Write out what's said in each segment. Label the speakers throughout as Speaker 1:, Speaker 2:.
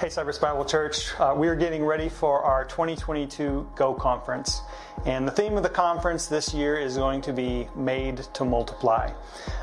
Speaker 1: Hey, Cypress Bible Church. Uh, we are getting ready for our 2022 Go Conference. And the theme of the conference this year is going to be Made to Multiply.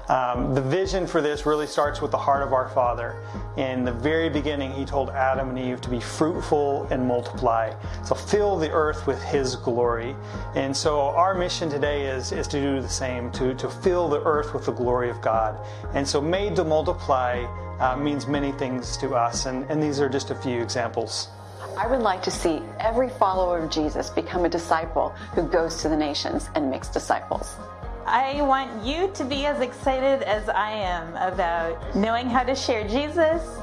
Speaker 1: Um, the vision for this really starts with the heart of our Father. In the very beginning, He told Adam and Eve to be fruitful and multiply. So fill the earth with His glory. And so our mission today is, is to do the same, to, to fill the earth with the glory of God. And so Made to Multiply uh, means many things to us, and, and these are just a few examples.
Speaker 2: I would like to see every follower of Jesus become a disciple who goes to the nations and makes disciples.
Speaker 3: I want you to be as excited as I am about knowing how to share Jesus,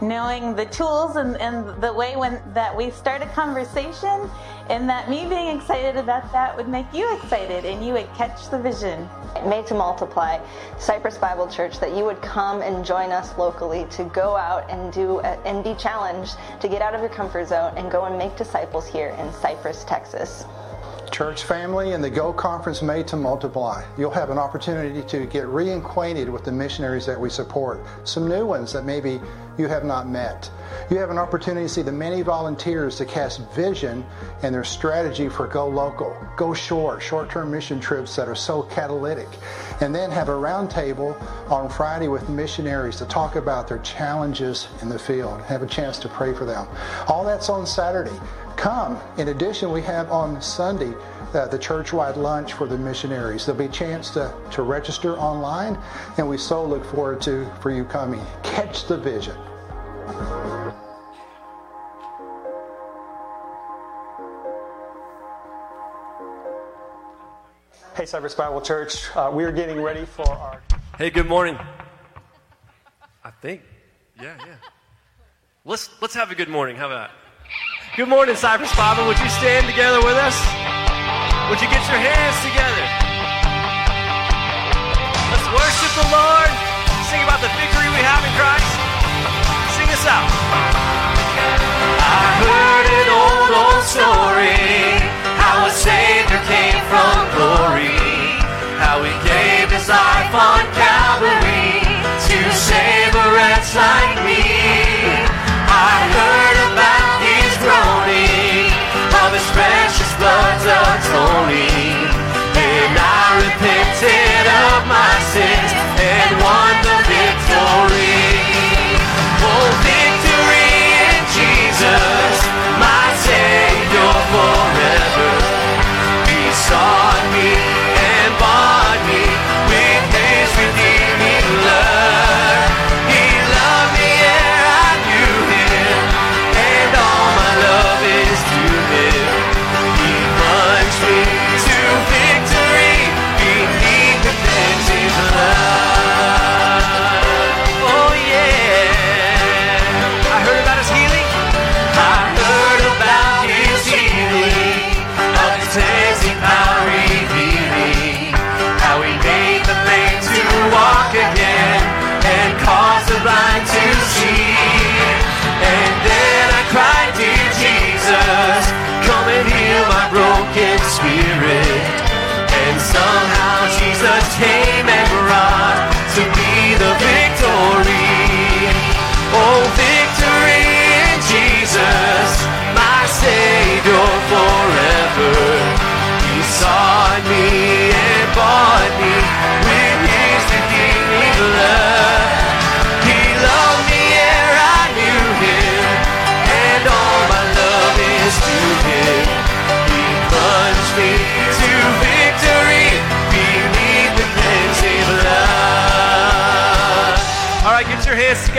Speaker 3: knowing the tools and, and the way when that we start a conversation, and that me being excited about that would make you excited and you would catch the vision.
Speaker 4: Made to multiply, Cypress Bible Church, that you would come and join us locally to go out and do a, and be challenged to get out of your comfort zone and go and make disciples here in Cypress, Texas
Speaker 5: church family and the Go Conference Made to Multiply. You'll have an opportunity to get reacquainted with the missionaries that we support, some new ones that maybe you have not met. You have an opportunity to see the many volunteers to cast vision and their strategy for Go Local, Go Short, short term mission trips that are so catalytic. And then have a roundtable on Friday with missionaries to talk about their challenges in the field, have a chance to pray for them. All that's on Saturday come. In addition, we have on Sunday uh, the church-wide lunch for the missionaries. There'll be a chance to, to register online, and we so look forward to for you coming. Catch the vision.
Speaker 1: Hey, Cypress Bible Church. Uh, we are getting ready for our.
Speaker 6: Hey, good morning. I think, yeah, yeah. Let's let's have a good morning. How about? Good morning, Cypress Bible. Would you stand together with us? Would you get your hands together? Let's worship the Lord. Sing about the victory we have in Christ. Sing this out. I heard an old, old story how a Savior came from glory, how he gave his life on Calvary to save a wretch like me.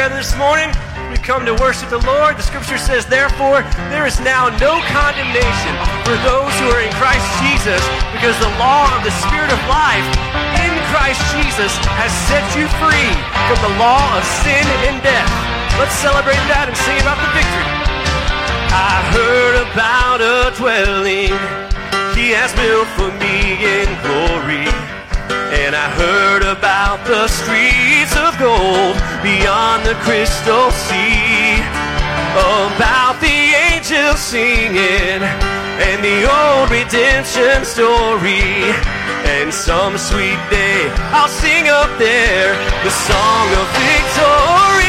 Speaker 6: Together this morning. We come to worship the Lord. The scripture says, Therefore, there is now no condemnation for those who are in Christ Jesus, because the law of the Spirit of life in Christ Jesus has set you free from the law of sin and death. Let's celebrate that and sing about the victory. I heard about a dwelling he has built for me in glory. And I heard about the streets of gold beyond the crystal sea. About the angels singing and the old redemption story. And some sweet day I'll sing up there the song of victory.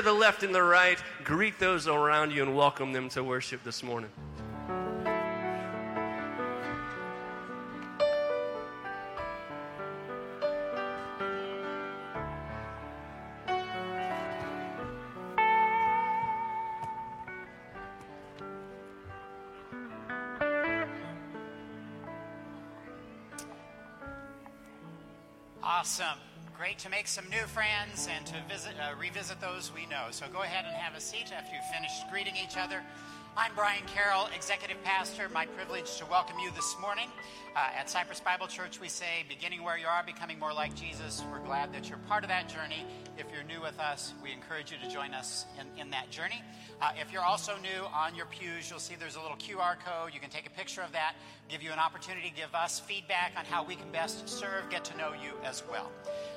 Speaker 6: To the left and the right, greet those around you, and welcome them to worship this morning.
Speaker 7: To make some new friends and to visit, uh, revisit those we know. So go ahead and have a seat after you've finished greeting each other. I'm Brian Carroll, Executive Pastor. My privilege to welcome you this morning. Uh, at Cypress Bible Church, we say, beginning where you are, becoming more like Jesus. We're glad that you're part of that journey. If you're new with us, we encourage you to join us in, in that journey. Uh, if you're also new on your pews, you'll see there's a little QR code. You can take a picture of that, give you an opportunity to give us feedback on how we can best serve, get to know you as well.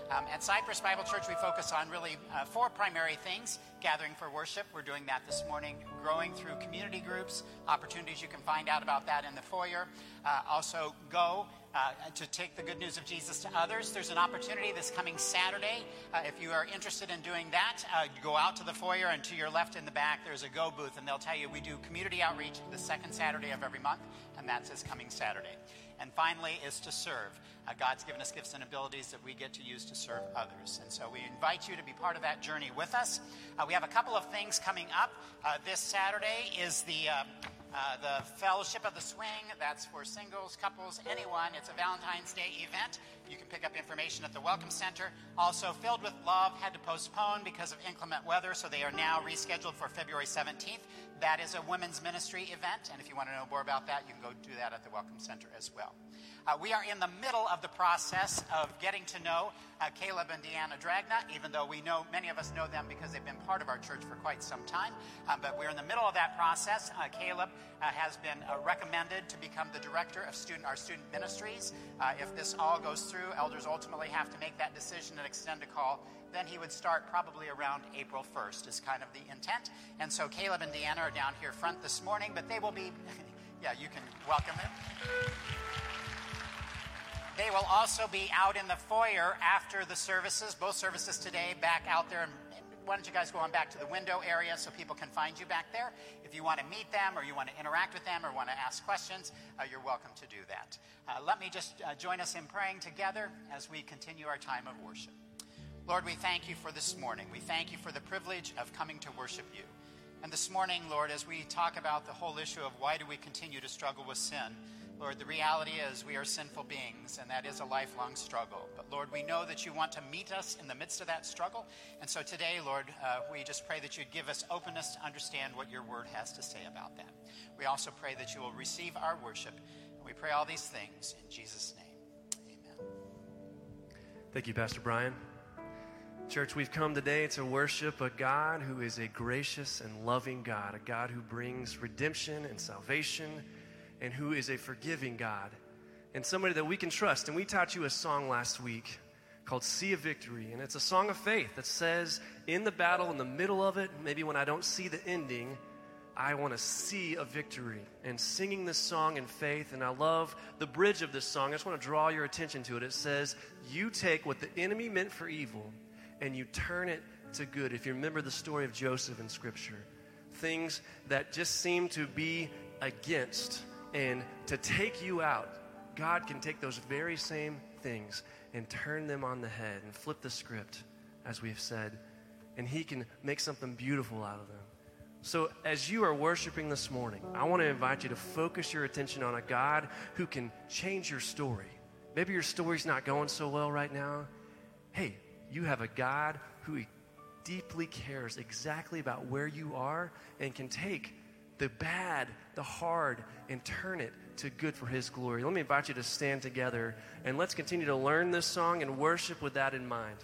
Speaker 7: Um, at Cypress Bible Church, we focus on really uh, four primary things gathering for worship. We're doing that this morning, growing through community groups, opportunities you can find out about that in the foyer. Uh, also, go. Uh, to take the good news of Jesus to others. There's an opportunity this coming Saturday. Uh, if you are interested in doing that, uh, go out to the foyer and to your left in the back, there's a Go booth, and they'll tell you we do community outreach the second Saturday of every month, and that's this coming Saturday. And finally, is to serve. Uh, God's given us gifts and abilities that we get to use to serve others. And so we invite you to be part of that journey with us. Uh, we have a couple of things coming up. Uh, this Saturday is the uh, the Fellowship of the Swing. That's for singles, couples, anyone. It's a Valentine's Day event. You can pick up information at the Welcome Center. Also, Filled with Love had to postpone because of inclement weather, so they are now rescheduled for February 17th. That is a women's ministry event, and if you want to know more about that, you can go do that at the Welcome Center as well. Uh, we are in the middle of the process of getting to know uh, Caleb and Deanna Dragna, even though we know many of us know them because they've been part of our church for quite some time. Um, but we're in the middle of that process. Uh, Caleb uh, has been uh, recommended to become the director of student our student ministries. Uh, if this all goes through, elders ultimately have to make that decision and extend a call. Then he would start probably around April 1st, is kind of the intent. And so Caleb and Deanna are down here front this morning, but they will be, yeah, you can welcome them. They will also be out in the foyer after the services, both services today, back out there. And why don't you guys go on back to the window area so people can find you back there? If you want to meet them or you want to interact with them or want to ask questions, uh, you're welcome to do that. Uh, let me just uh, join us in praying together as we continue our time of worship. Lord, we thank you for this morning. We thank you for the privilege of coming to worship you. And this morning, Lord, as we talk about the whole issue of why do we continue to struggle with sin, Lord, the reality is we are sinful beings, and that is a lifelong struggle. But Lord, we know that you want to meet us in the midst of that struggle. And so today, Lord, uh, we just pray that you'd give us openness to understand what your word has to say about that. We also pray that you will receive our worship. And we pray all these things in Jesus' name. Amen.
Speaker 6: Thank you, Pastor Brian. Church, we've come today to worship a God who is a gracious and loving God, a God who brings redemption and salvation, and who is a forgiving God, and somebody that we can trust. And we taught you a song last week called See a Victory, and it's a song of faith that says, in the battle, in the middle of it, maybe when I don't see the ending, I want to see a victory. And singing this song in faith, and I love the bridge of this song. I just want to draw your attention to it. It says, You take what the enemy meant for evil and you turn it to good. If you remember the story of Joseph in Scripture, things that just seem to be against and to take you out, God can take those very same things and turn them on the head and flip the script, as we have said, and He can make something beautiful out of them. So, as you are worshiping this morning, I want to invite you to focus your attention on a God who can change your story. Maybe your story's not going so well right now. Hey, you have a God who deeply cares exactly about where you are and can take the bad, the hard, and turn it to good for His glory. Let me invite you to stand together and let's continue to learn this song and worship with that in mind.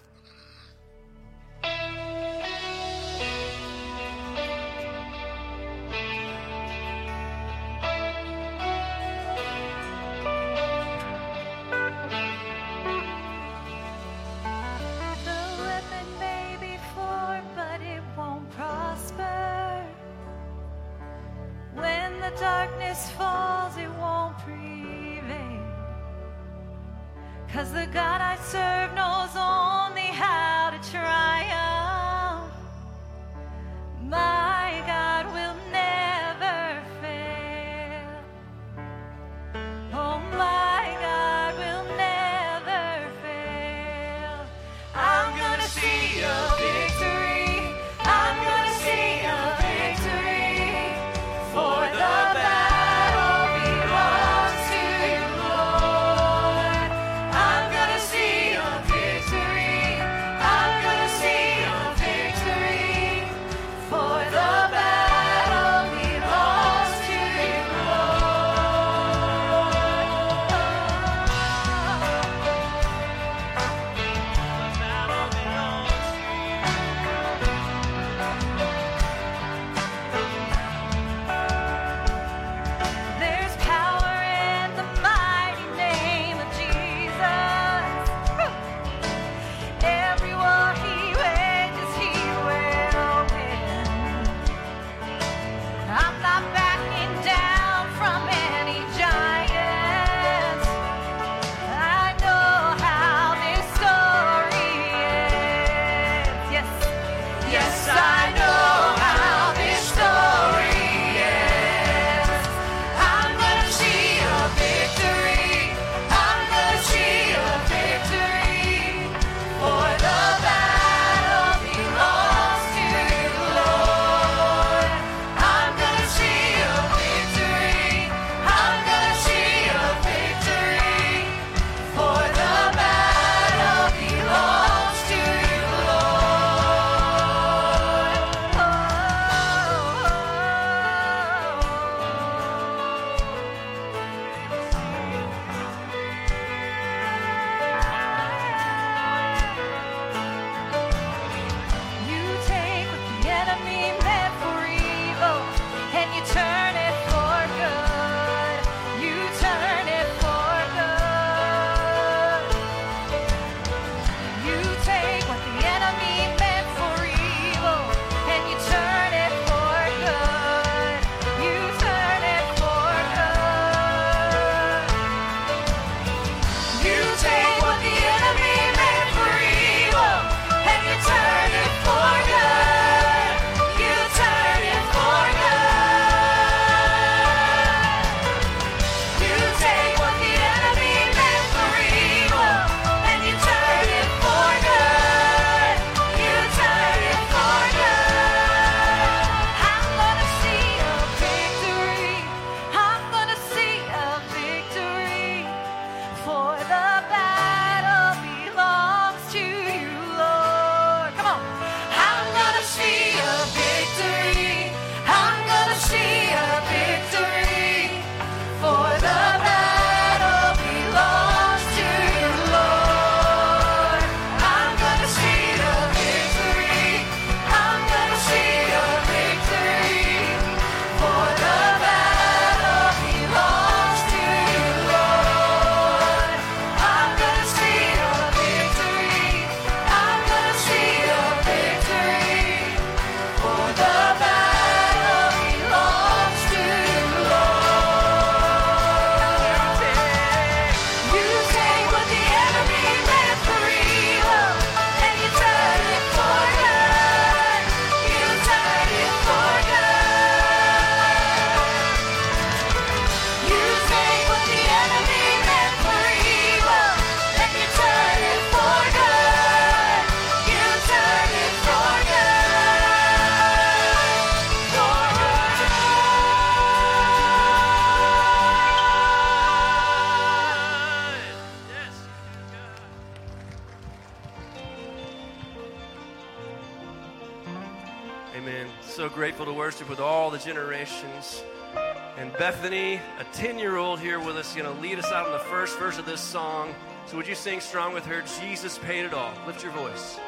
Speaker 8: this song. So would you sing strong with her? Jesus paid it all. Lift your voice.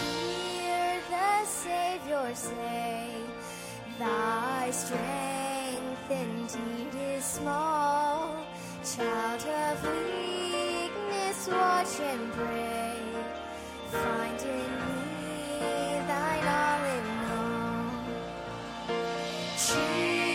Speaker 9: Hear the Savior say, Thy strength indeed is small. Child of weakness, watch and pray. Find in me thine all in all.
Speaker 6: Jesus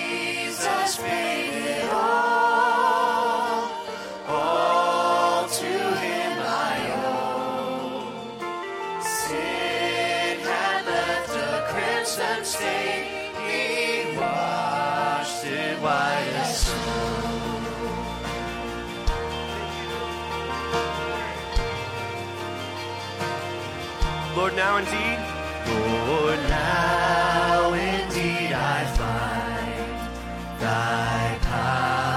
Speaker 8: Now indeed.
Speaker 6: Lord, now indeed I find thy power.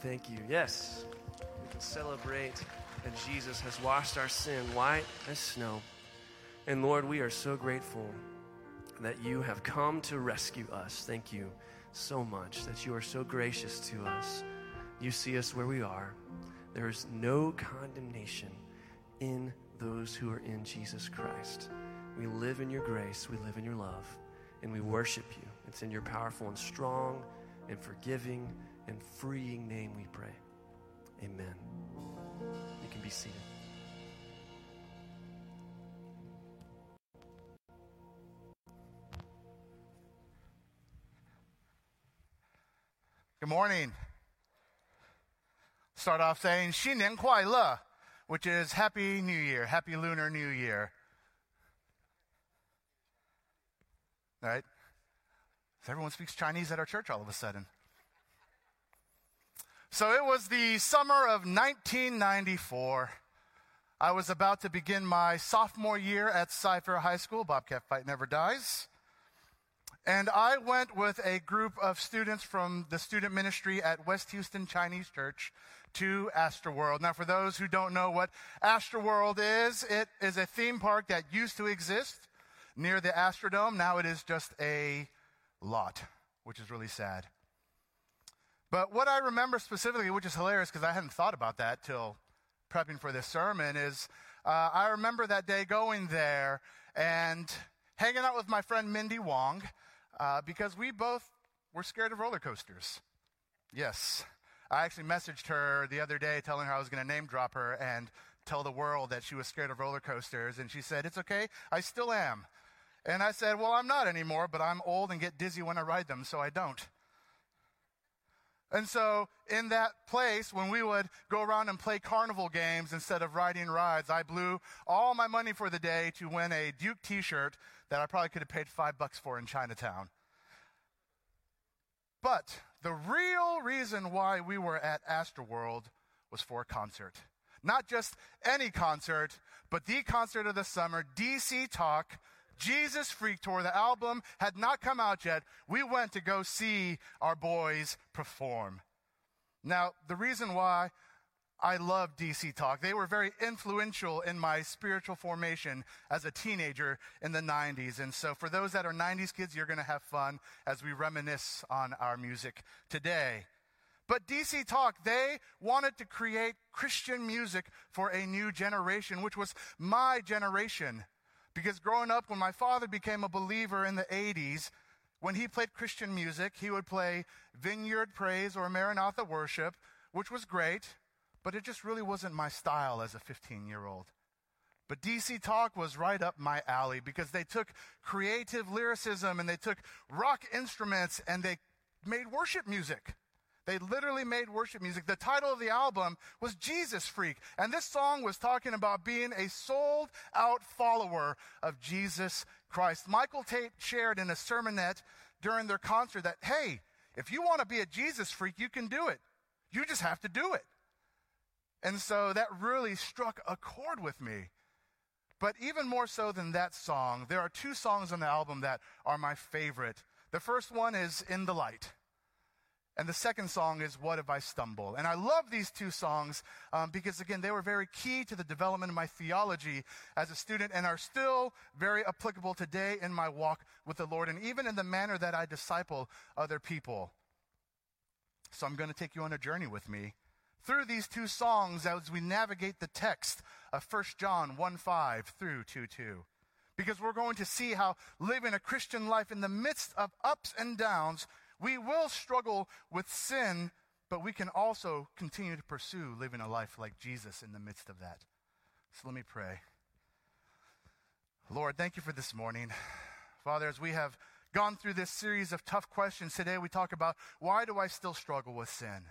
Speaker 8: Thank you. Yes, we can celebrate that Jesus has washed our sin white as snow. And Lord, we are so grateful that you have come to rescue us. Thank you so much that you are so gracious to us. You see us where we are. There is no condemnation in those who are in Jesus Christ. We live in your grace, we live in your love, and we worship you. It's in your powerful and strong and forgiving and freeing name we pray. Amen. You can be seated.
Speaker 10: Good morning. Start off saying 新年快乐, which is Happy New Year, Happy Lunar New Year. Right? Everyone speaks Chinese at our church all of a sudden. So it was the summer of 1994. I was about to begin my sophomore year at Cy-Fair High School. Bobcat Fight Never Dies. And I went with a group of students from the student ministry at West Houston Chinese Church to Astroworld. Now, for those who don't know what Astroworld is, it is a theme park that used to exist near the Astrodome. Now it is just a lot, which is really sad. But what I remember specifically, which is hilarious because I hadn't thought about that till prepping for this sermon, is uh, I remember that day going there and hanging out with my friend Mindy Wong uh, because we both were scared of roller coasters. Yes. I actually messaged her the other day telling her I was going to name drop her and tell the world that she was scared of roller coasters. And she said, It's okay. I still am. And I said, Well, I'm not anymore, but I'm old and get dizzy when I ride them, so I don't. And so, in that place, when we would go around and play carnival games instead of riding rides, I blew all my money for the day to win a Duke t shirt that I probably could have paid five bucks for in Chinatown. But the real reason why we were at Astroworld was for a concert. Not just any concert, but the concert of the summer, DC Talk, Jesus Freak Tour. The album had not come out yet. We went to go see our boys perform. Now, the reason why I love DC Talk. They were very influential in my spiritual formation as a teenager in the 90s. And so, for those that are 90s kids, you're going to have fun as we reminisce on our music today. But DC Talk, they wanted to create Christian music for a new generation, which was my generation. Because growing up, when my father became a believer in the 80s, when he played Christian music, he would play Vineyard Praise or Maranatha Worship, which was great but it just really wasn't my style as a 15 year old. But DC Talk was right up my alley because they took creative lyricism and they took rock instruments and they made worship music. They literally made worship music. The title of the album was Jesus Freak. And this song was talking about being a sold out follower of Jesus Christ. Michael Tait shared in a sermonette during their concert that, hey, if you want to be a Jesus freak, you can do it. You just have to do it. And so that really struck a chord with me. But even more so than that song, there are two songs on the album that are my favorite. The first one is In the Light. And the second song is What If I Stumble? And I love these two songs um, because, again, they were very key to the development of my theology as a student and are still very applicable today in my walk with the Lord and even in the manner that I disciple other people. So I'm going to take you on a journey with me through these two songs as we navigate the text of 1 John 1 5 through 2 2. Because we're going to see how living a Christian life in the midst of ups and downs, we will struggle with sin, but we can also continue to pursue living a life like Jesus in the midst of that. So let me pray. Lord, thank you for this morning. Father, as we have gone through this series of tough questions today, we talk about why do I still struggle with sin?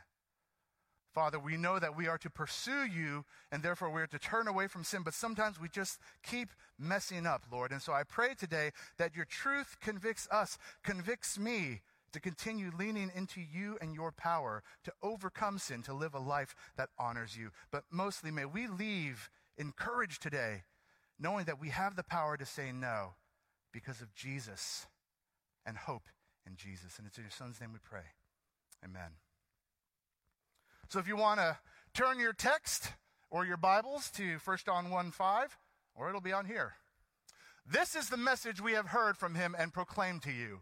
Speaker 10: Father, we know that we are to pursue you and therefore we are to turn away from sin, but sometimes we just keep messing up, Lord. And so I pray today that your truth convicts us, convicts me to continue leaning into you and your power to overcome sin, to live a life that honors you. But mostly, may we leave encouraged today, knowing that we have the power to say no because of Jesus and hope in Jesus. And it's in your son's name we pray. Amen. So if you want to turn your text or your Bibles to 1 John 1 5, or it'll be on here. This is the message we have heard from him and proclaimed to you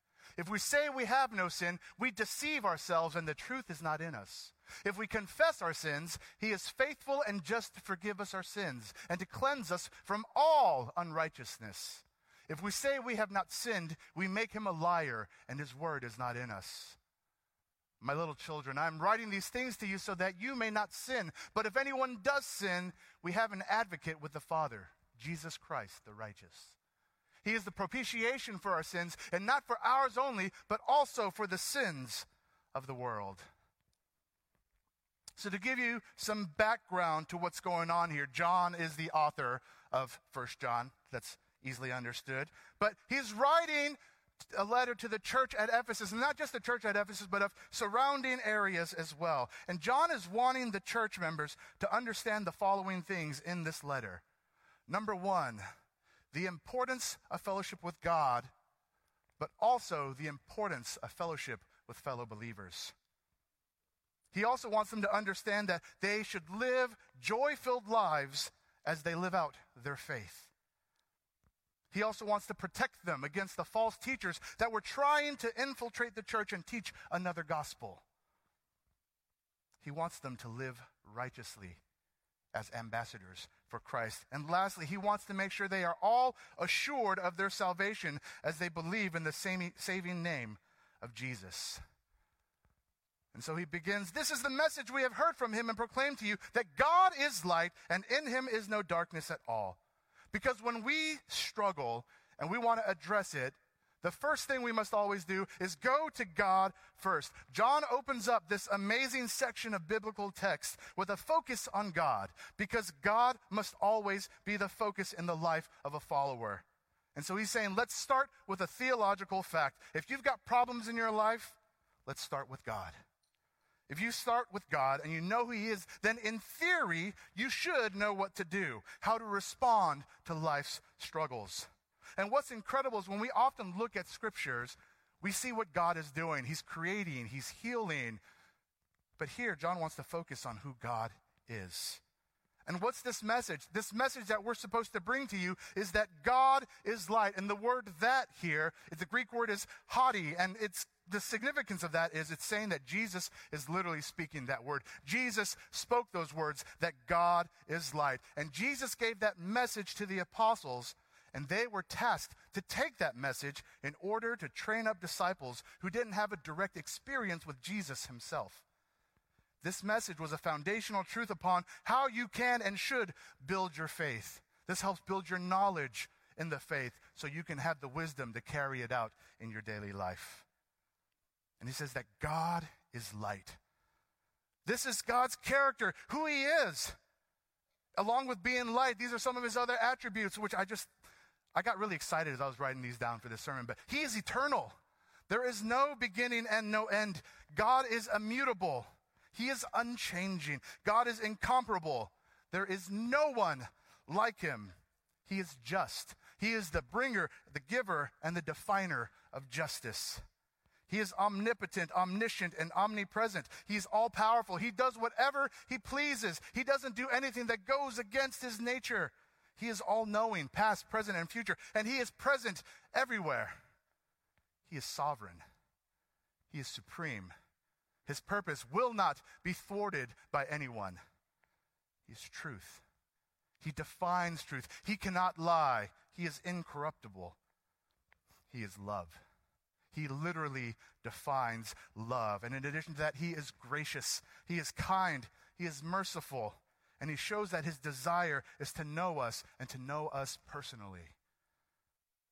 Speaker 10: If we say we have no sin, we deceive ourselves, and the truth is not in us. If we confess our sins, he is faithful and just to forgive us our sins and to cleanse us from all unrighteousness. If we say we have not sinned, we make him a liar, and his word is not in us. My little children, I'm writing these things to you so that you may not sin. But if anyone does sin, we have an advocate with the Father, Jesus Christ, the righteous. He is the propitiation for our sins, and not for ours only, but also for the sins of the world. So, to give you some background to what's going on here, John is the author of First John. That's easily understood. But he's writing a letter to the church at Ephesus, and not just the church at Ephesus, but of surrounding areas as well. And John is wanting the church members to understand the following things in this letter. Number one, the importance of fellowship with God, but also the importance of fellowship with fellow believers. He also wants them to understand that they should live joy filled lives as they live out their faith. He also wants to protect them against the false teachers that were trying to infiltrate the church and teach another gospel. He wants them to live righteously as ambassadors for Christ. And lastly, he wants to make sure they are all assured of their salvation as they believe in the same saving name of Jesus. And so he begins This is the message we have heard from him and proclaimed to you that God is light and in him is no darkness at all. Because when we struggle and we want to address it, the first thing we must always do is go to God first. John opens up this amazing section of biblical text with a focus on God because God must always be the focus in the life of a follower. And so he's saying, let's start with a theological fact. If you've got problems in your life, let's start with God. If you start with God and you know who He is, then in theory, you should know what to do, how to respond to life's struggles. And what's incredible is when we often look at scriptures, we see what God is doing. He's creating, He's healing. But here, John wants to focus on who God is. And what's this message? This message that we're supposed to bring to you is that God is light. And the word that here, the Greek word is hoti, and it's the significance of that is it's saying that Jesus is literally speaking that word. Jesus spoke those words that God is light. And Jesus gave that message to the apostles, and they were tasked to take that message in order to train up disciples who didn't have a direct experience with Jesus himself. This message was a foundational truth upon how you can and should build your faith. This helps build your knowledge in the faith so you can have the wisdom to carry it out in your daily life. And he says that God is light. This is God's character, who he is. Along with being light, these are some of his other attributes, which I just, I got really excited as I was writing these down for this sermon. But he is eternal. There is no beginning and no end. God is immutable. He is unchanging. God is incomparable. There is no one like him. He is just. He is the bringer, the giver, and the definer of justice. He is omnipotent, omniscient, and omnipresent. He's all powerful. He does whatever he pleases. He doesn't do anything that goes against his nature. He is all knowing, past, present, and future, and he is present everywhere. He is sovereign. He is supreme. His purpose will not be thwarted by anyone. He is truth. He defines truth. He cannot lie. He is incorruptible. He is love. He literally defines love. And in addition to that, he is gracious, he is kind, he is merciful, and he shows that his desire is to know us and to know us personally.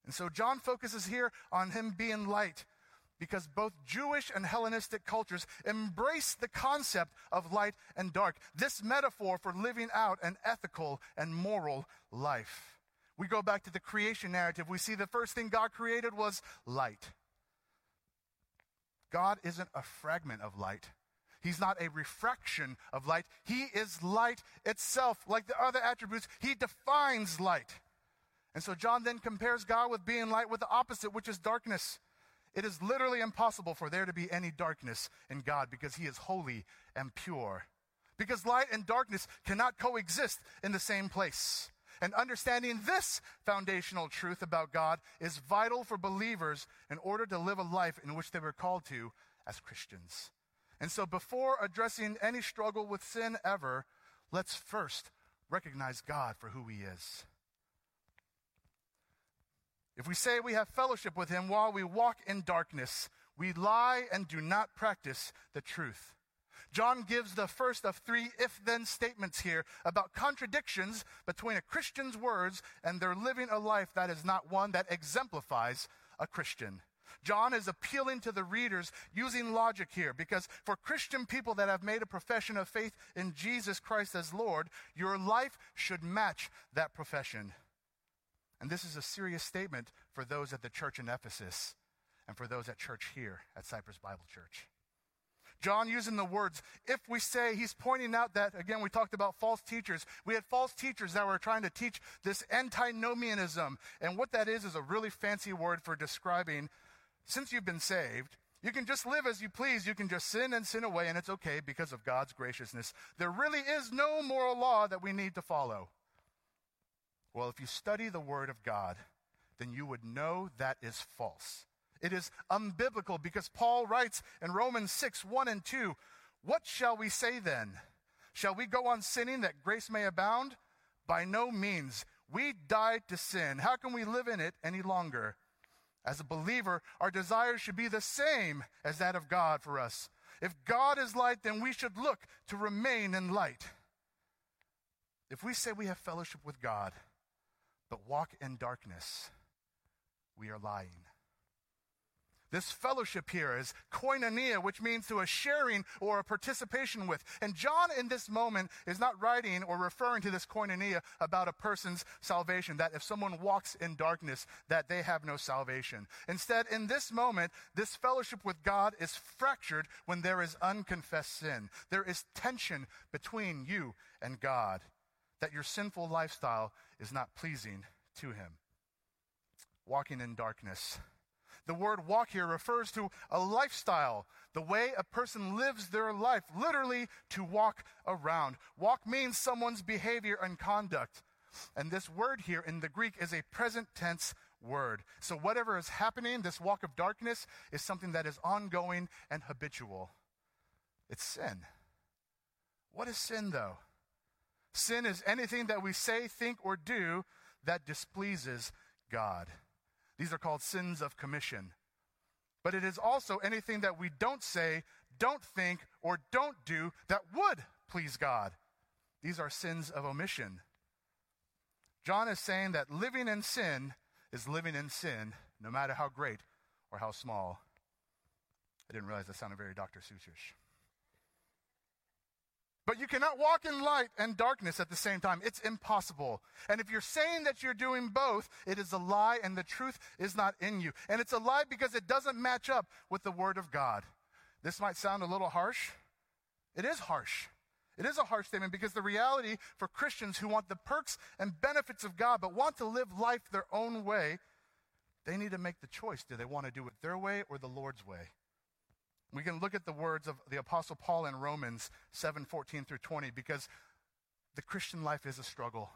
Speaker 10: And so John focuses here on him being light because both Jewish and Hellenistic cultures embrace the concept of light and dark, this metaphor for living out an ethical and moral life. We go back to the creation narrative. We see the first thing God created was light. God isn't a fragment of light. He's not a refraction of light. He is light itself. Like the other attributes, he defines light. And so John then compares God with being light with the opposite, which is darkness. It is literally impossible for there to be any darkness in God because he is holy and pure. Because light and darkness cannot coexist in the same place. And understanding this foundational truth about God is vital for believers in order to live a life in which they were called to as Christians. And so, before addressing any struggle with sin ever, let's first recognize God for who He is. If we say we have fellowship with Him while we walk in darkness, we lie and do not practice the truth. John gives the first of three if then statements here about contradictions between a Christian's words and their living a life that is not one that exemplifies a Christian. John is appealing to the readers using logic here because for Christian people that have made a profession of faith in Jesus Christ as Lord, your life should match that profession. And this is a serious statement for those at the church in Ephesus and for those at church here at Cypress Bible Church. John using the words, if we say, he's pointing out that, again, we talked about false teachers. We had false teachers that were trying to teach this antinomianism. And what that is, is a really fancy word for describing, since you've been saved, you can just live as you please. You can just sin and sin away, and it's okay because of God's graciousness. There really is no moral law that we need to follow. Well, if you study the Word of God, then you would know that is false. It is unbiblical because Paul writes in Romans 6 1 and 2 What shall we say then? Shall we go on sinning that grace may abound? By no means. We died to sin. How can we live in it any longer? As a believer, our desires should be the same as that of God for us. If God is light, then we should look to remain in light. If we say we have fellowship with God, but walk in darkness, we are lying. This fellowship here is koinonia, which means to a sharing or a participation with. And John in this moment is not writing or referring to this koinonia about a person's salvation, that if someone walks in darkness, that they have no salvation. Instead, in this moment, this fellowship with God is fractured when there is unconfessed sin. There is tension between you and God, that your sinful lifestyle is not pleasing to Him. Walking in darkness the word walk here refers to a lifestyle, the way a person lives their life, literally to walk around. Walk means someone's behavior and conduct. And this word here in the Greek is a present tense word. So whatever is happening, this walk of darkness, is something that is ongoing and habitual. It's sin. What is sin, though? Sin is anything that we say, think, or do that displeases God. These are called sins of commission. But it is also anything that we don't say, don't think, or don't do that would please God. These are sins of omission. John is saying that living in sin is living in sin, no matter how great or how small. I didn't realize that sounded very Dr. Seussish. But you cannot walk in light and darkness at the same time. It's impossible. And if you're saying that you're doing both, it is a lie and the truth is not in you. And it's a lie because it doesn't match up with the Word of God. This might sound a little harsh. It is harsh. It is a harsh statement because the reality for Christians who want the perks and benefits of God but want to live life their own way, they need to make the choice. Do they want to do it their way or the Lord's way? We can look at the words of the Apostle Paul in Romans 7 14 through 20 because the Christian life is a struggle.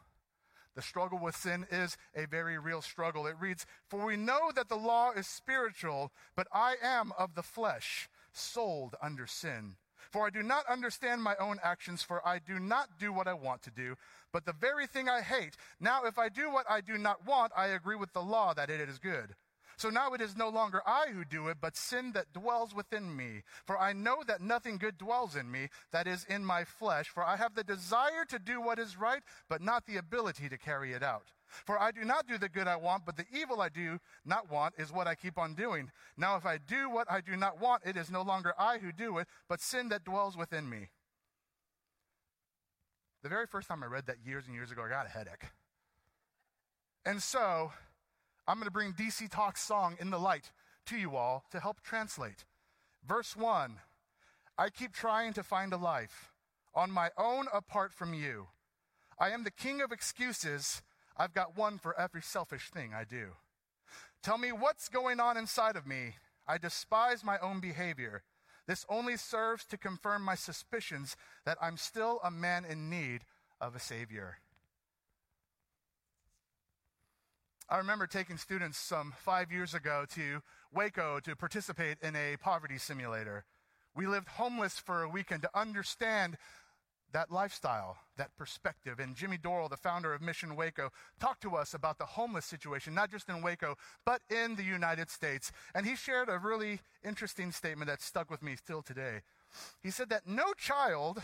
Speaker 10: The struggle with sin is a very real struggle. It reads, For we know that the law is spiritual, but I am of the flesh, sold under sin. For I do not understand my own actions, for I do not do what I want to do, but the very thing I hate. Now, if I do what I do not want, I agree with the law that it is good. So now it is no longer I who do it, but sin that dwells within me. For I know that nothing good dwells in me, that is in my flesh. For I have the desire to do what is right, but not the ability to carry it out. For I do not do the good I want, but the evil I do not want is what I keep on doing. Now if I do what I do not want, it is no longer I who do it, but sin that dwells within me. The very first time I read that years and years ago, I got a headache. And so I'm going to bring DC Talk's song in the light to you all to help translate. Verse 1 I keep trying to find a life on my own apart from you. I am the king of excuses. I've got one for every selfish thing I do. Tell me what's going on inside of me. I despise my own behavior. This only serves to confirm my suspicions that I'm still a man in need of a Savior. I remember taking students some five years ago to Waco to participate in a poverty simulator. We lived homeless for a weekend to understand that lifestyle, that perspective. And Jimmy Dorrell, the founder of Mission Waco, talked to us about the homeless situation, not just in Waco, but in the United States. And he shared a really interesting statement that stuck with me still today. He said that no child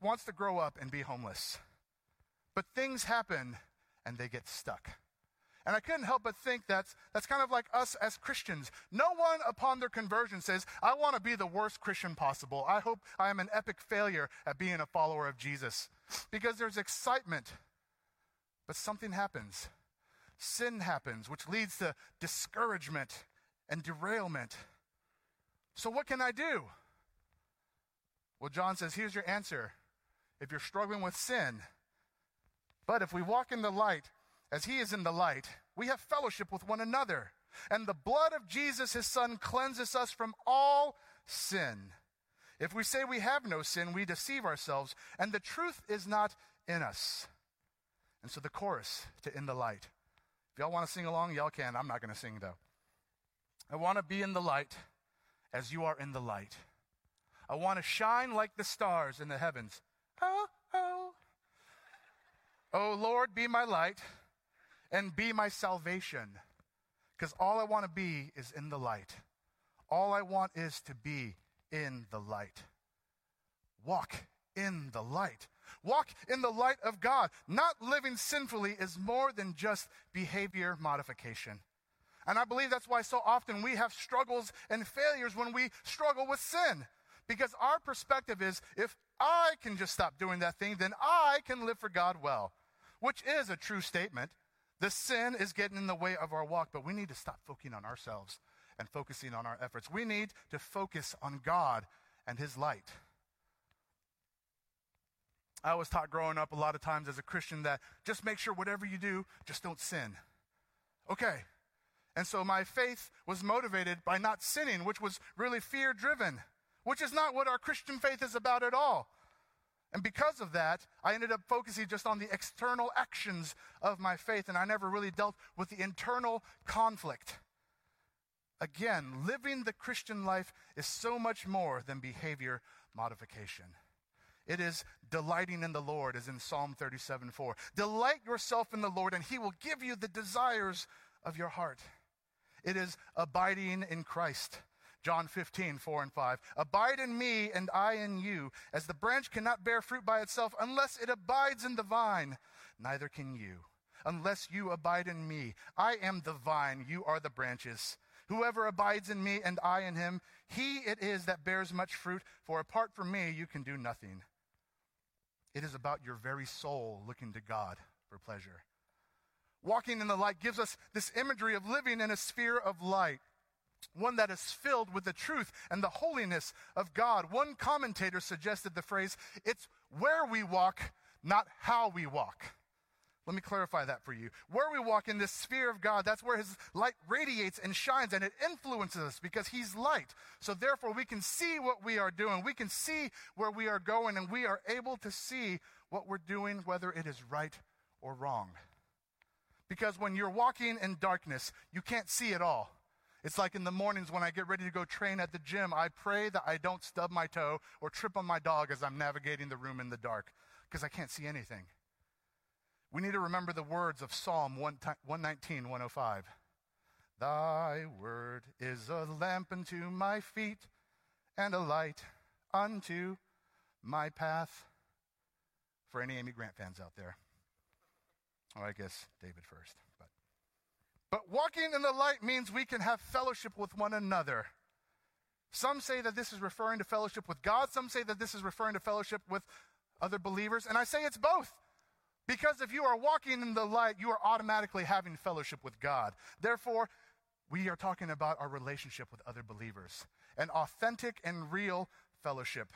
Speaker 10: wants to grow up and be homeless, but things happen and they get stuck. And I couldn't help but think that's, that's kind of like us as Christians. No one upon their conversion says, I want to be the worst Christian possible. I hope I am an epic failure at being a follower of Jesus. Because there's excitement, but something happens. Sin happens, which leads to discouragement and derailment. So, what can I do? Well, John says, here's your answer. If you're struggling with sin, but if we walk in the light, as he is in the light, we have fellowship with one another. And the blood of Jesus, his son, cleanses us from all sin. If we say we have no sin, we deceive ourselves, and the truth is not in us. And so the chorus to In the Light. If y'all want to sing along, y'all can. I'm not going to sing though. I want to be in the light as you are in the light. I want to shine like the stars in the heavens. Oh. Oh Lord, be my light and be my salvation. Because all I want to be is in the light. All I want is to be in the light. Walk in the light. Walk in the light of God. Not living sinfully is more than just behavior modification. And I believe that's why so often we have struggles and failures when we struggle with sin. Because our perspective is if I can just stop doing that thing, then I can live for God well, which is a true statement. The sin is getting in the way of our walk, but we need to stop focusing on ourselves and focusing on our efforts. We need to focus on God and His light. I was taught growing up a lot of times as a Christian that just make sure whatever you do, just don't sin. Okay. And so my faith was motivated by not sinning, which was really fear driven, which is not what our Christian faith is about at all. And because of that, I ended up focusing just on the external actions of my faith, and I never really dealt with the internal conflict. Again, living the Christian life is so much more than behavior modification. It is delighting in the Lord, as in Psalm 37 4. Delight yourself in the Lord, and he will give you the desires of your heart. It is abiding in Christ. John 15, 4 and 5. Abide in me and I in you, as the branch cannot bear fruit by itself unless it abides in the vine, neither can you, unless you abide in me. I am the vine, you are the branches. Whoever abides in me and I in him, he it is that bears much fruit, for apart from me you can do nothing. It is about your very soul looking to God for pleasure. Walking in the light gives us this imagery of living in a sphere of light one that is filled with the truth and the holiness of God. One commentator suggested the phrase, it's where we walk, not how we walk. Let me clarify that for you. Where we walk in this sphere of God, that's where His light radiates and shines and it influences us because He's light. So therefore, we can see what we are doing. We can see where we are going and we are able to see what we're doing, whether it is right or wrong. Because when you're walking in darkness, you can't see it all. It's like in the mornings when I get ready to go train at the gym, I pray that I don't stub my toe or trip on my dog as I'm navigating the room in the dark because I can't see anything. We need to remember the words of Psalm 119, 105. Thy word is a lamp unto my feet and a light unto my path. For any Amy Grant fans out there. Or I guess David first. But walking in the light means we can have fellowship with one another. Some say that this is referring to fellowship with God. Some say that this is referring to fellowship with other believers. And I say it's both. Because if you are walking in the light, you are automatically having fellowship with God. Therefore, We are talking about our relationship with other believers, an authentic and real fellowship.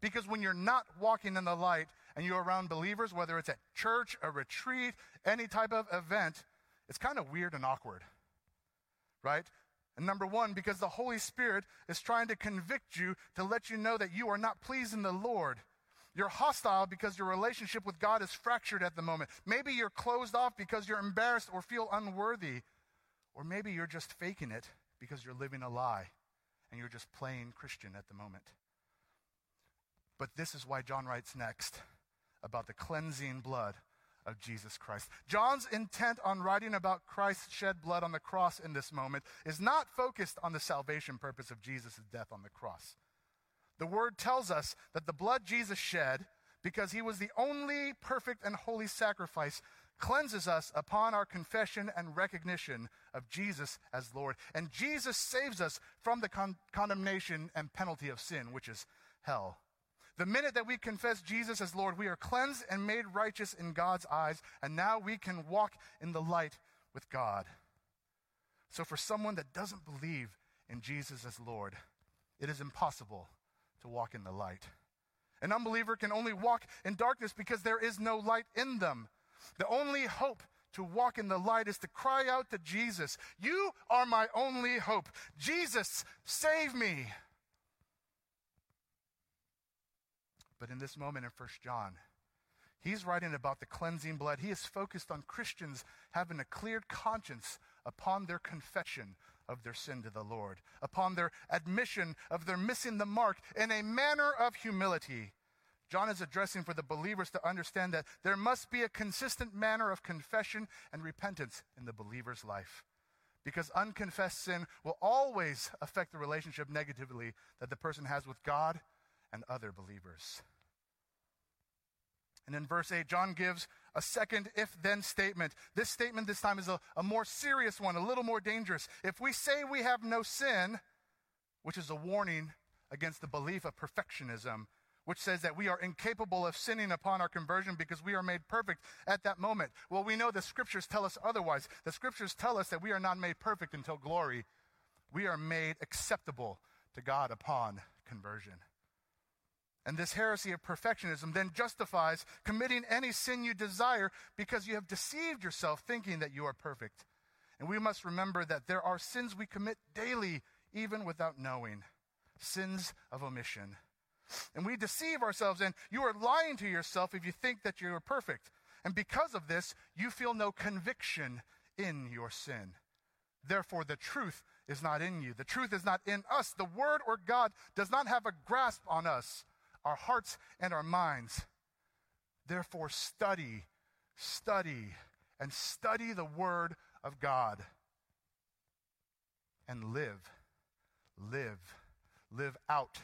Speaker 10: Because when you're not walking in the light and you're around believers, whether it's at church, a retreat, any type of event, it's kind of weird and awkward, right? And number one, because the Holy Spirit is trying to convict you to let you know that you are not pleasing the Lord. You're hostile because your relationship with God is fractured at the moment. Maybe you're closed off because you're embarrassed or feel unworthy. Or maybe you're just faking it because you're living a lie and you're just playing Christian at the moment. But this is why John writes next about the cleansing blood of Jesus Christ. John's intent on writing about Christ's shed blood on the cross in this moment is not focused on the salvation purpose of Jesus' death on the cross. The word tells us that the blood Jesus shed, because he was the only perfect and holy sacrifice, cleanses us upon our confession and recognition of Jesus as Lord. And Jesus saves us from the con- condemnation and penalty of sin, which is hell. The minute that we confess Jesus as Lord, we are cleansed and made righteous in God's eyes, and now we can walk in the light with God. So, for someone that doesn't believe in Jesus as Lord, it is impossible to walk in the light. An unbeliever can only walk in darkness because there is no light in them. The only hope to walk in the light is to cry out to Jesus, You are my only hope. Jesus, save me. But in this moment in 1 John, he's writing about the cleansing blood. He is focused on Christians having a clear conscience upon their confession of their sin to the Lord, upon their admission of their missing the mark in a manner of humility. John is addressing for the believers to understand that there must be a consistent manner of confession and repentance in the believer's life. Because unconfessed sin will always affect the relationship negatively that the person has with God and other believers. And in verse 8, John gives a second if then statement. This statement this time is a, a more serious one, a little more dangerous. If we say we have no sin, which is a warning against the belief of perfectionism, which says that we are incapable of sinning upon our conversion because we are made perfect at that moment. Well, we know the scriptures tell us otherwise. The scriptures tell us that we are not made perfect until glory. We are made acceptable to God upon conversion. And this heresy of perfectionism then justifies committing any sin you desire because you have deceived yourself thinking that you are perfect. And we must remember that there are sins we commit daily, even without knowing sins of omission. And we deceive ourselves, and you are lying to yourself if you think that you are perfect. And because of this, you feel no conviction in your sin. Therefore, the truth is not in you. The truth is not in us. The Word or God does not have a grasp on us our hearts and our minds. Therefore, study, study, and study the Word of God. And live, live, live out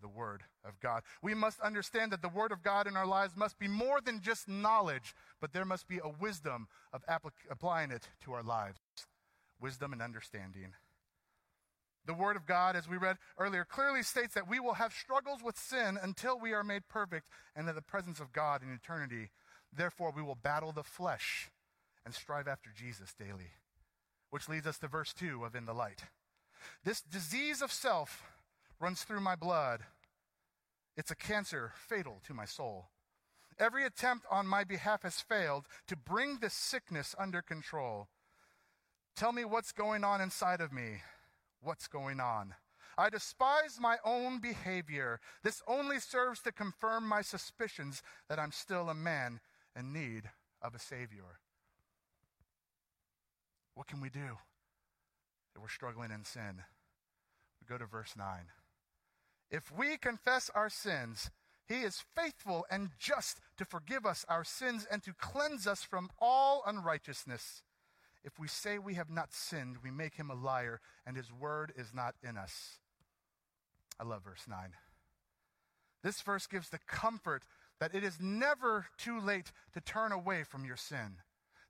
Speaker 10: the Word of God. We must understand that the Word of God in our lives must be more than just knowledge, but there must be a wisdom of applic- applying it to our lives. Wisdom and understanding. The Word of God, as we read earlier, clearly states that we will have struggles with sin until we are made perfect and in the presence of God in eternity. Therefore, we will battle the flesh and strive after Jesus daily. Which leads us to verse 2 of In the Light. This disease of self runs through my blood. It's a cancer fatal to my soul. Every attempt on my behalf has failed to bring this sickness under control. Tell me what's going on inside of me what's going on. I despise my own behavior. This only serves to confirm my suspicions that I'm still a man in need of a Savior. What can we do if we're struggling in sin? We go to verse 9. If we confess our sins, he is faithful and just to forgive us our sins and to cleanse us from all unrighteousness. If we say we have not sinned, we make him a liar, and his word is not in us. I love verse 9. This verse gives the comfort that it is never too late to turn away from your sin,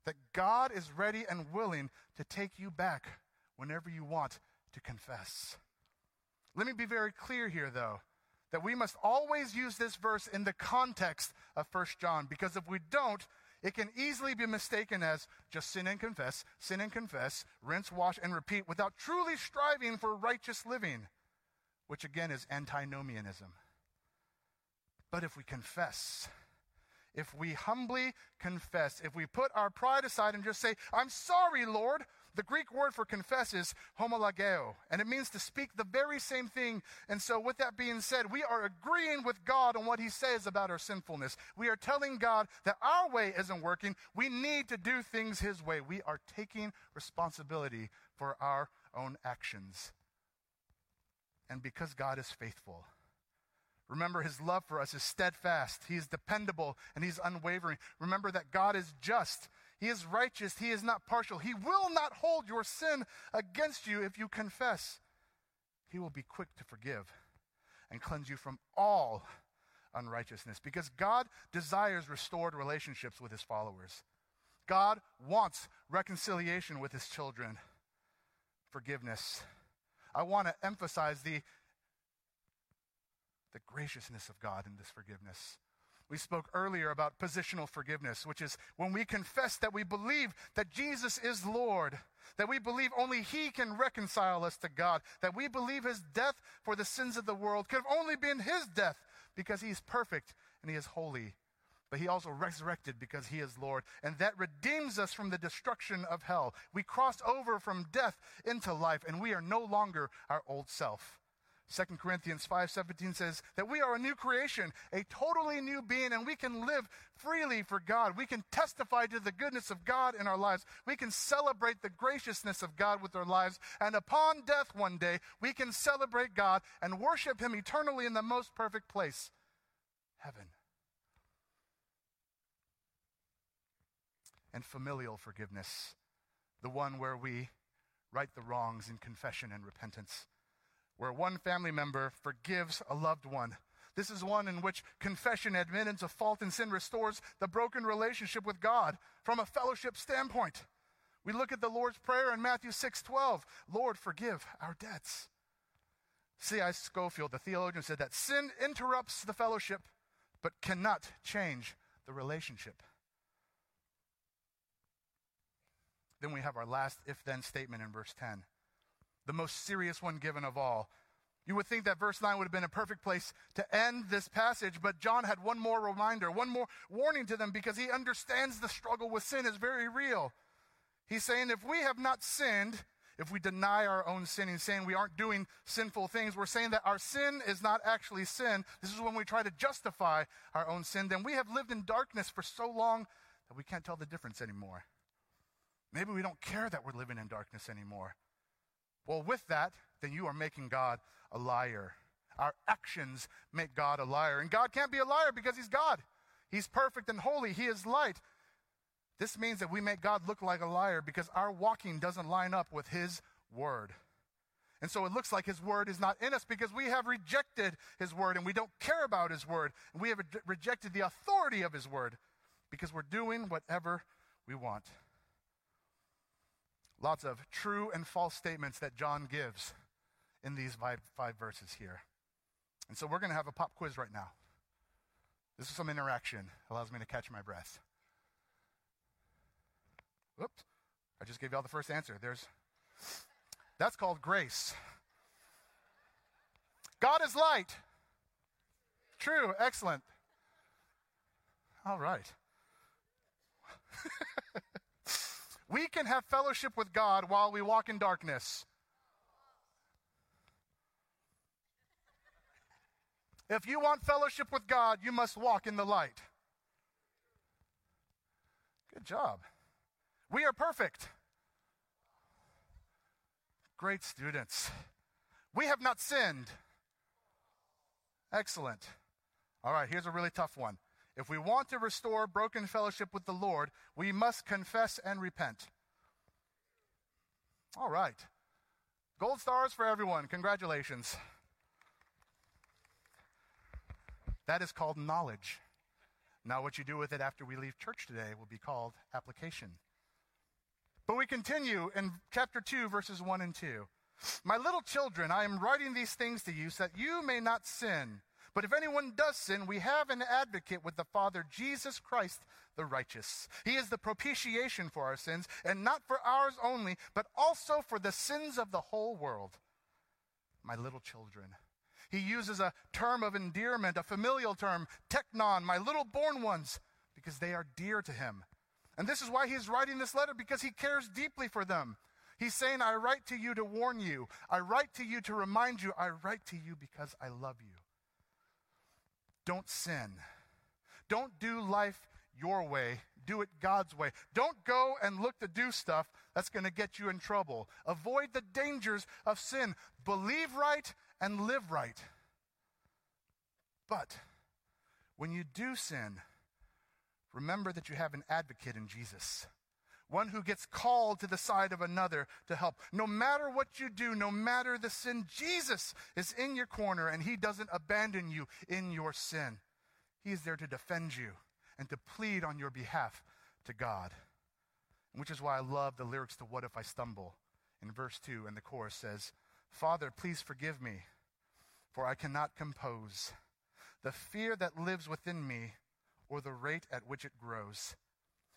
Speaker 10: that God is ready and willing to take you back whenever you want to confess. Let me be very clear here, though, that we must always use this verse in the context of 1 John, because if we don't, It can easily be mistaken as just sin and confess, sin and confess, rinse, wash, and repeat without truly striving for righteous living, which again is antinomianism. But if we confess, if we humbly confess, if we put our pride aside and just say, I'm sorry, Lord, the Greek word for confess is homologeo, and it means to speak the very same thing. And so, with that being said, we are agreeing with God on what He says about our sinfulness. We are telling God that our way isn't working. We need to do things His way. We are taking responsibility for our own actions. And because God is faithful, Remember, his love for us is steadfast. He is dependable and he's unwavering. Remember that God is just. He is righteous. He is not partial. He will not hold your sin against you if you confess. He will be quick to forgive and cleanse you from all unrighteousness because God desires restored relationships with his followers. God wants reconciliation with his children, forgiveness. I want to emphasize the the graciousness of God in this forgiveness. We spoke earlier about positional forgiveness, which is when we confess that we believe that Jesus is Lord, that we believe only He can reconcile us to God, that we believe His death for the sins of the world could have only been His death because He is perfect and He is holy. But He also resurrected because He is Lord, and that redeems us from the destruction of hell. We cross over from death into life, and we are no longer our old self. 2 Corinthians 5:17 says that we are a new creation, a totally new being and we can live freely for God. We can testify to the goodness of God in our lives. We can celebrate the graciousness of God with our lives and upon death one day, we can celebrate God and worship him eternally in the most perfect place, heaven. And familial forgiveness, the one where we right the wrongs in confession and repentance where one family member forgives a loved one. This is one in which confession, admittance of fault and sin restores the broken relationship with God from a fellowship standpoint. We look at the Lord's Prayer in Matthew 6:12, Lord, forgive our debts. C.I. Scofield, the theologian, said that sin interrupts the fellowship, but cannot change the relationship. Then we have our last if then statement in verse 10 the most serious one given of all. You would think that verse 9 would have been a perfect place to end this passage, but John had one more reminder, one more warning to them because he understands the struggle with sin is very real. He's saying if we have not sinned, if we deny our own sinning, saying we aren't doing sinful things, we're saying that our sin is not actually sin. This is when we try to justify our own sin. Then we have lived in darkness for so long that we can't tell the difference anymore. Maybe we don't care that we're living in darkness anymore. Well, with that, then you are making God a liar. Our actions make God a liar. And God can't be a liar because He's God. He's perfect and holy, He is light. This means that we make God look like a liar because our walking doesn't line up with His word. And so it looks like His word is not in us because we have rejected His word and we don't care about His word. And we have rejected the authority of His word because we're doing whatever we want. Lots of true and false statements that John gives in these five, five verses here. And so we're going to have a pop quiz right now. This is some interaction, allows me to catch my breath. Whoops. I just gave y'all the first answer. There's That's called grace. God is light. True, excellent. All right. We can have fellowship with God while we walk in darkness. If you want fellowship with God, you must walk in the light. Good job. We are perfect. Great students. We have not sinned. Excellent. All right, here's a really tough one. If we want to restore broken fellowship with the Lord, we must confess and repent. All right. Gold stars for everyone. Congratulations. That is called knowledge. Now, what you do with it after we leave church today will be called application. But we continue in chapter 2, verses 1 and 2. My little children, I am writing these things to you so that you may not sin. But if anyone does sin, we have an advocate with the Father, Jesus Christ the righteous. He is the propitiation for our sins, and not for ours only, but also for the sins of the whole world. My little children. He uses a term of endearment, a familial term, teknon, my little born ones, because they are dear to him. And this is why he's writing this letter, because he cares deeply for them. He's saying, I write to you to warn you. I write to you to remind you. I write to you because I love you. Don't sin. Don't do life your way. Do it God's way. Don't go and look to do stuff that's going to get you in trouble. Avoid the dangers of sin. Believe right and live right. But when you do sin, remember that you have an advocate in Jesus one who gets called to the side of another to help. No matter what you do, no matter the sin, Jesus is in your corner and he doesn't abandon you in your sin. He is there to defend you and to plead on your behalf to God. Which is why I love the lyrics to What If I Stumble. In verse 2, and the chorus says, Father, please forgive me, for I cannot compose the fear that lives within me or the rate at which it grows.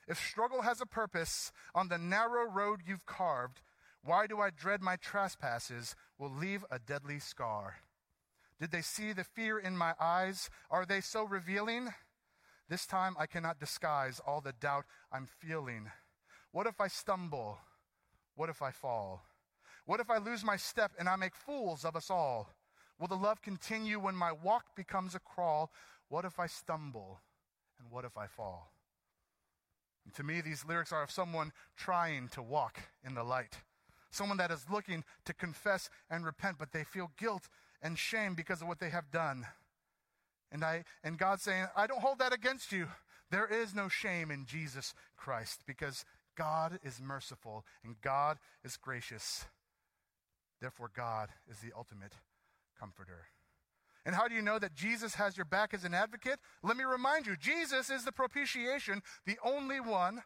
Speaker 10: If struggle has a purpose on the narrow road you've carved, why do I dread my trespasses will leave a deadly scar? Did they see the fear in my eyes? Are they so revealing? This time I cannot disguise all the doubt I'm feeling. What if I stumble? What if I fall? What if I lose my step and I make fools of us all? Will the love continue when my walk becomes a crawl? What if I stumble? And what if I fall? And to me, these lyrics are of someone trying to walk in the light. Someone that is looking to confess and repent, but they feel guilt and shame because of what they have done. And I and God saying, I don't hold that against you. There is no shame in Jesus Christ because God is merciful and God is gracious. Therefore, God is the ultimate comforter. And how do you know that Jesus has your back as an advocate? Let me remind you Jesus is the propitiation, the only one.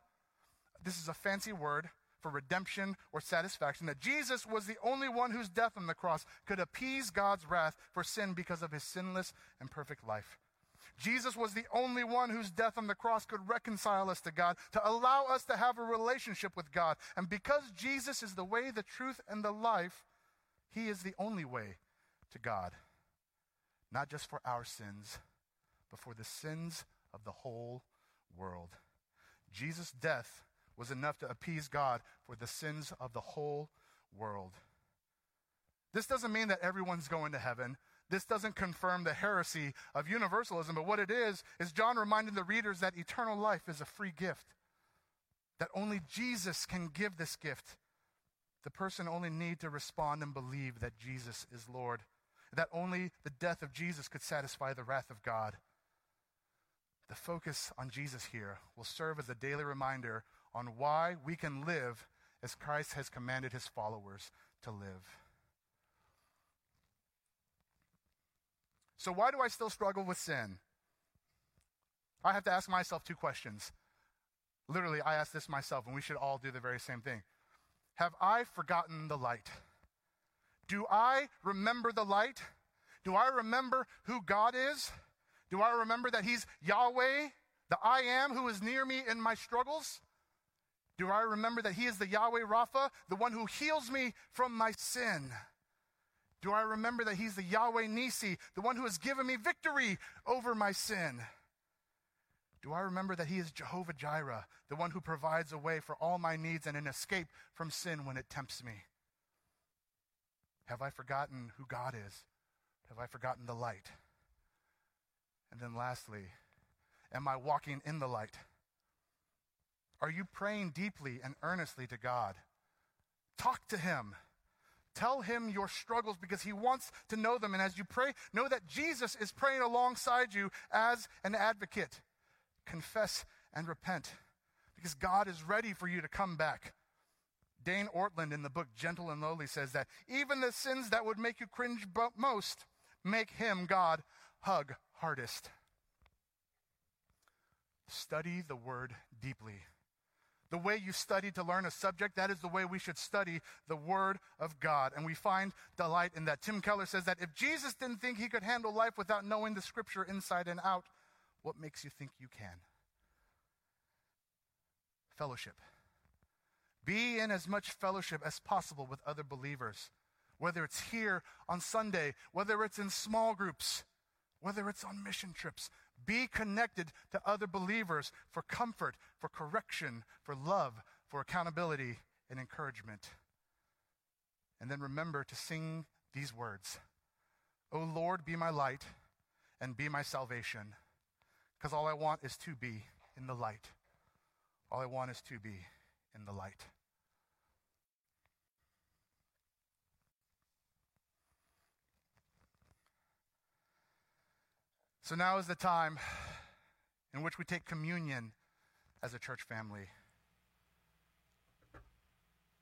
Speaker 10: This is a fancy word for redemption or satisfaction. That Jesus was the only one whose death on the cross could appease God's wrath for sin because of his sinless and perfect life. Jesus was the only one whose death on the cross could reconcile us to God, to allow us to have a relationship with God. And because Jesus is the way, the truth, and the life, he is the only way to God not just for our sins, but for the sins of the whole world. Jesus' death was enough to appease God for the sins of the whole world. This doesn't mean that everyone's going to heaven. This doesn't confirm the heresy of universalism, but what it is, is John reminding the readers that eternal life is a free gift, that only Jesus can give this gift. The person only need to respond and believe that Jesus is Lord that only the death of Jesus could satisfy the wrath of God. The focus on Jesus here will serve as a daily reminder on why we can live as Christ has commanded his followers to live. So, why do I still struggle with sin? I have to ask myself two questions. Literally, I ask this myself, and we should all do the very same thing. Have I forgotten the light? Do I remember the light? Do I remember who God is? Do I remember that He's Yahweh, the I am who is near me in my struggles? Do I remember that He is the Yahweh Rapha, the one who heals me from my sin? Do I remember that He's the Yahweh Nissi, the one who has given me victory over my sin? Do I remember that He is Jehovah Jireh, the one who provides a way for all my needs and an escape from sin when it tempts me? Have I forgotten who God is? Have I forgotten the light? And then lastly, am I walking in the light? Are you praying deeply and earnestly to God? Talk to Him. Tell Him your struggles because He wants to know them. And as you pray, know that Jesus is praying alongside you as an advocate. Confess and repent because God is ready for you to come back. Dane Ortlund in the book Gentle and Lowly says that even the sins that would make you cringe most make him, God, hug hardest. Study the word deeply. The way you study to learn a subject, that is the way we should study the Word of God. And we find delight in that. Tim Keller says that if Jesus didn't think he could handle life without knowing the Scripture inside and out, what makes you think you can? Fellowship. Be in as much fellowship as possible with other believers, whether it's here on Sunday, whether it's in small groups, whether it's on mission trips. Be connected to other believers for comfort, for correction, for love, for accountability and encouragement. And then remember to sing these words O Lord, be my light and be my salvation. Because all I want is to be in the light. All I want is to be in the light. So now is the time in which we take communion as a church family.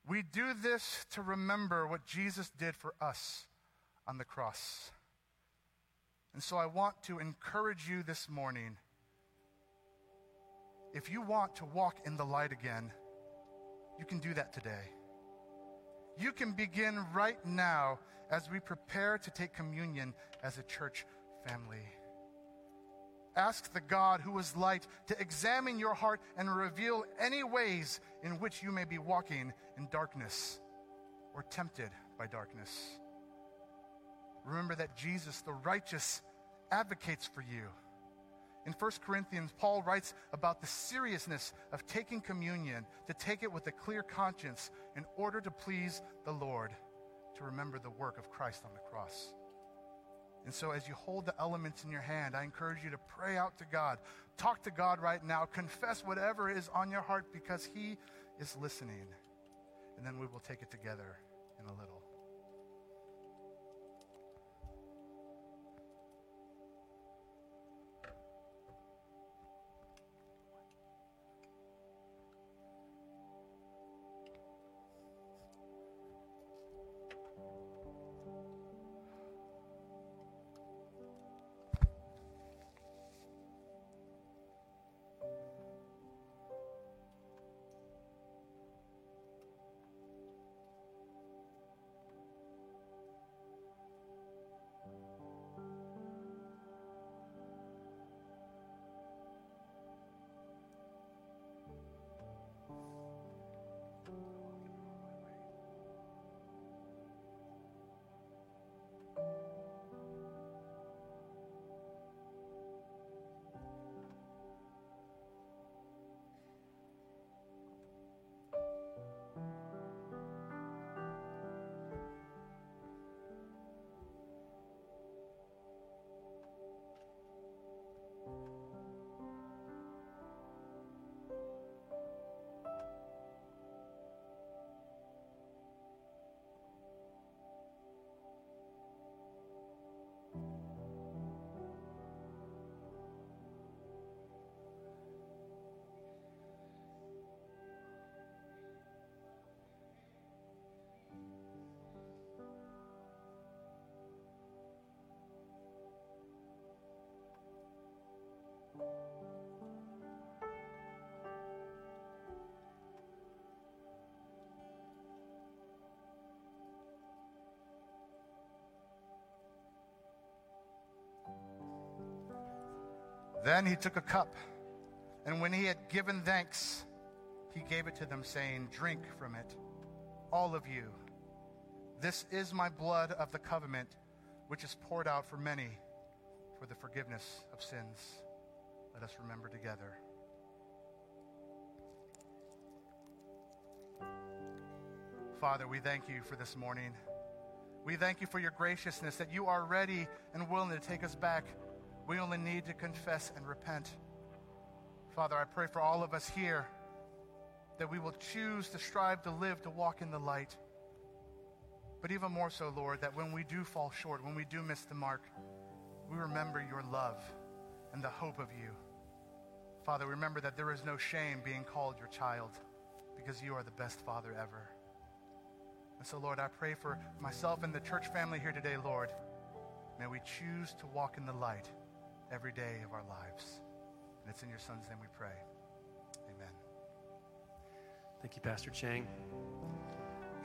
Speaker 10: We do this to remember what Jesus did for us on the cross. And so I want to encourage you this morning. If you want to walk in the light again, you can do that today. You can begin right now as we prepare to take communion as a church family. Ask the God who is light to examine your heart and reveal any ways in which you may be walking in darkness or tempted by darkness. Remember that Jesus, the righteous, advocates for you. In 1 Corinthians, Paul writes about the seriousness of taking communion, to take it with a clear conscience in order to please the Lord, to remember the work of Christ on the cross. And so, as you hold the elements in your hand, I encourage you to pray out to God. Talk to God right now. Confess whatever is on your heart because He is listening. And then we will take it together in a little. Then he took a cup, and when he had given thanks, he gave it to them, saying, Drink from it, all of you. This is my blood of the covenant, which is poured out for many for the forgiveness of sins. Let us remember together. Father, we thank you for this morning. We thank you for your graciousness that you are ready and willing to take us back. We only need to confess and repent. Father, I pray for all of us here that we will choose to strive to live, to walk in the light. But even more so, Lord, that when we do fall short, when we do miss the mark, we remember your love and the hope of you. Father, remember that there is no shame being called your child because you are the best Father ever. And so, Lord, I pray for myself and the church family here today, Lord. May we choose to walk in the light every day of our lives. And it's in your Son's name we pray. Amen.
Speaker 6: Thank you, Pastor Chang.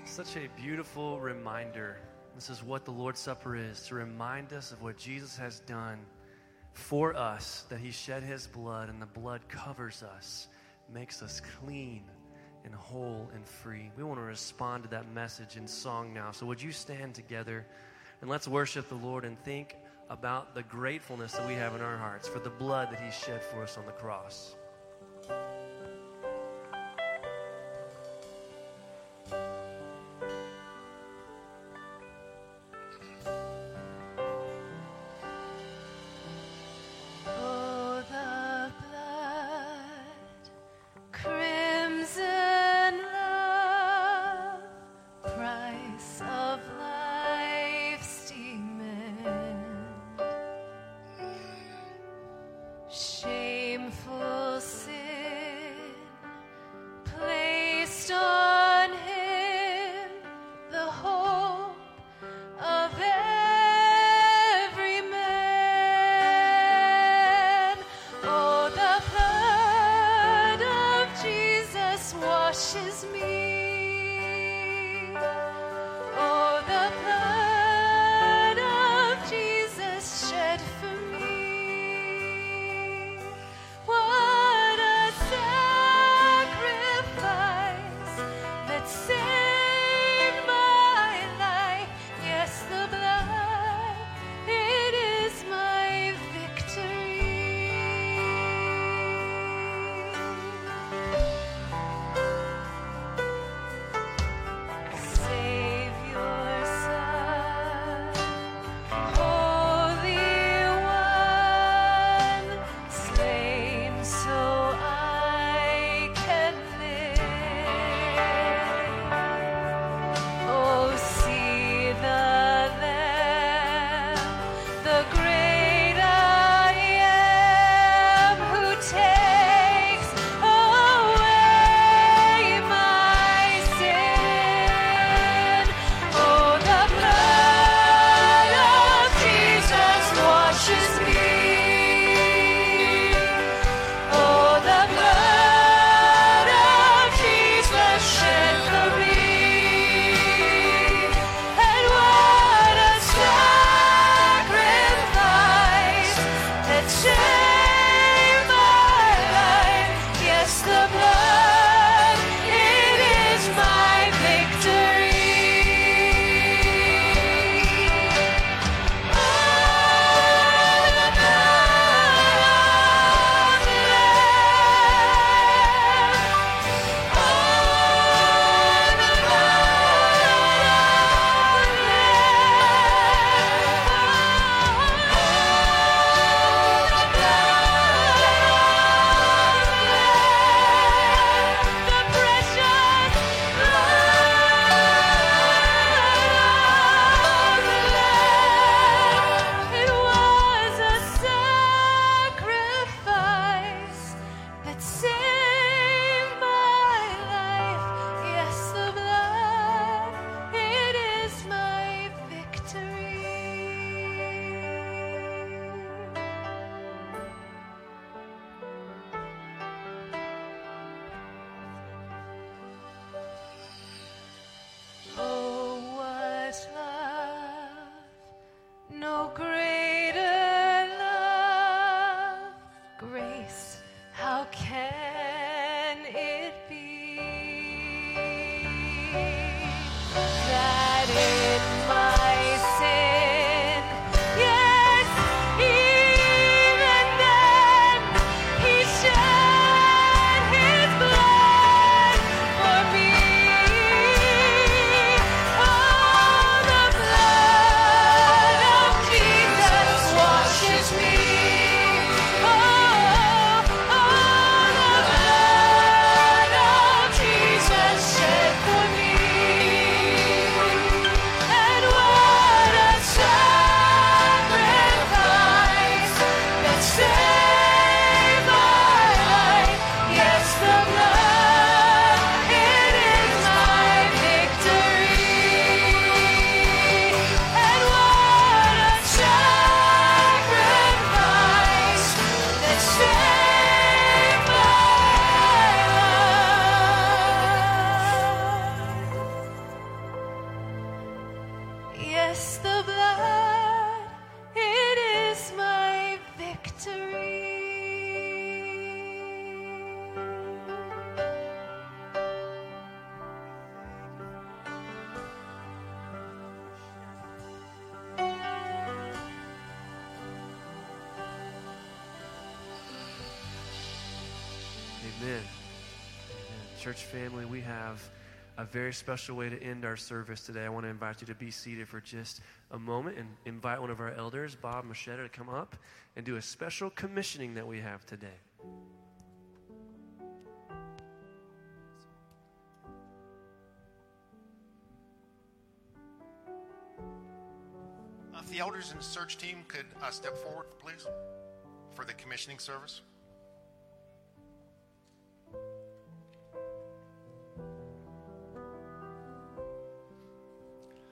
Speaker 6: Such a beautiful reminder. This is what the Lord's Supper is to remind us of what Jesus has done for us, that He shed His blood, and the blood covers us, makes us clean and whole and free. We want to respond to that message in song now. So, would you stand together and let's worship the Lord and think about the gratefulness that we have in our hearts for the blood that He shed for us on the cross.
Speaker 11: grace, how can
Speaker 6: church family, we have a very special way to end our service today. I want to invite you to be seated for just a moment and invite one of our elders, Bob Machetta, to come up and do a special commissioning that we have today.
Speaker 12: If the elders and search team could uh, step forward, please, for the commissioning service.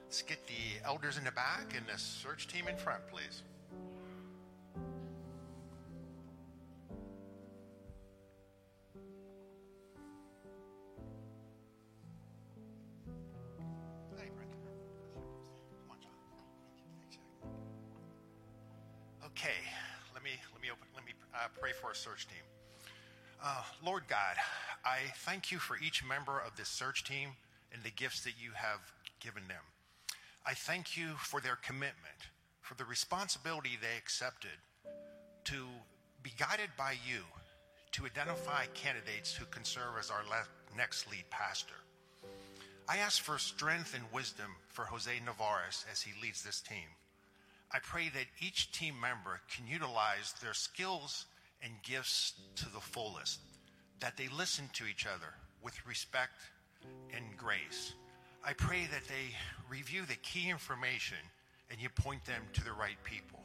Speaker 12: Let's get the elders in the back and the search team in front, please. Okay, let me let me open. Let me uh, pray for our search team. Uh, Lord God, I thank you for each member of this search team and the gifts that you have given them. I thank you for their commitment, for the responsibility they accepted to be guided by you to identify candidates who can serve as our next lead pastor. I ask for strength and wisdom for Jose Navarez as he leads this team. I pray that each team member can utilize their skills and gifts to the fullest, that they listen to each other with respect and grace. I pray that they review the key information and you point them to the right people.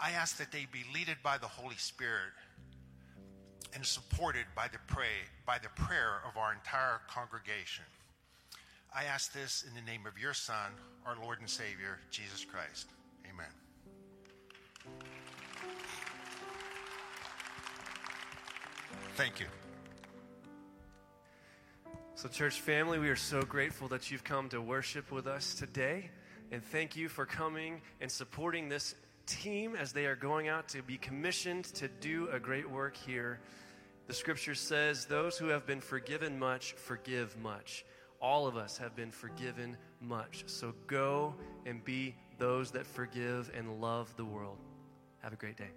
Speaker 12: I ask that they be led by the Holy Spirit and supported by the pray by the prayer of our entire congregation. I ask this in the name of your Son, our Lord and Savior, Jesus Christ. Amen. Thank you.
Speaker 6: So, church family, we are so grateful that you've come to worship with us today. And thank you for coming and supporting this team as they are going out to be commissioned to do a great work here. The scripture says, Those who have been forgiven much, forgive much. All of us have been forgiven much. So go and be those that forgive and love the world. Have a great day.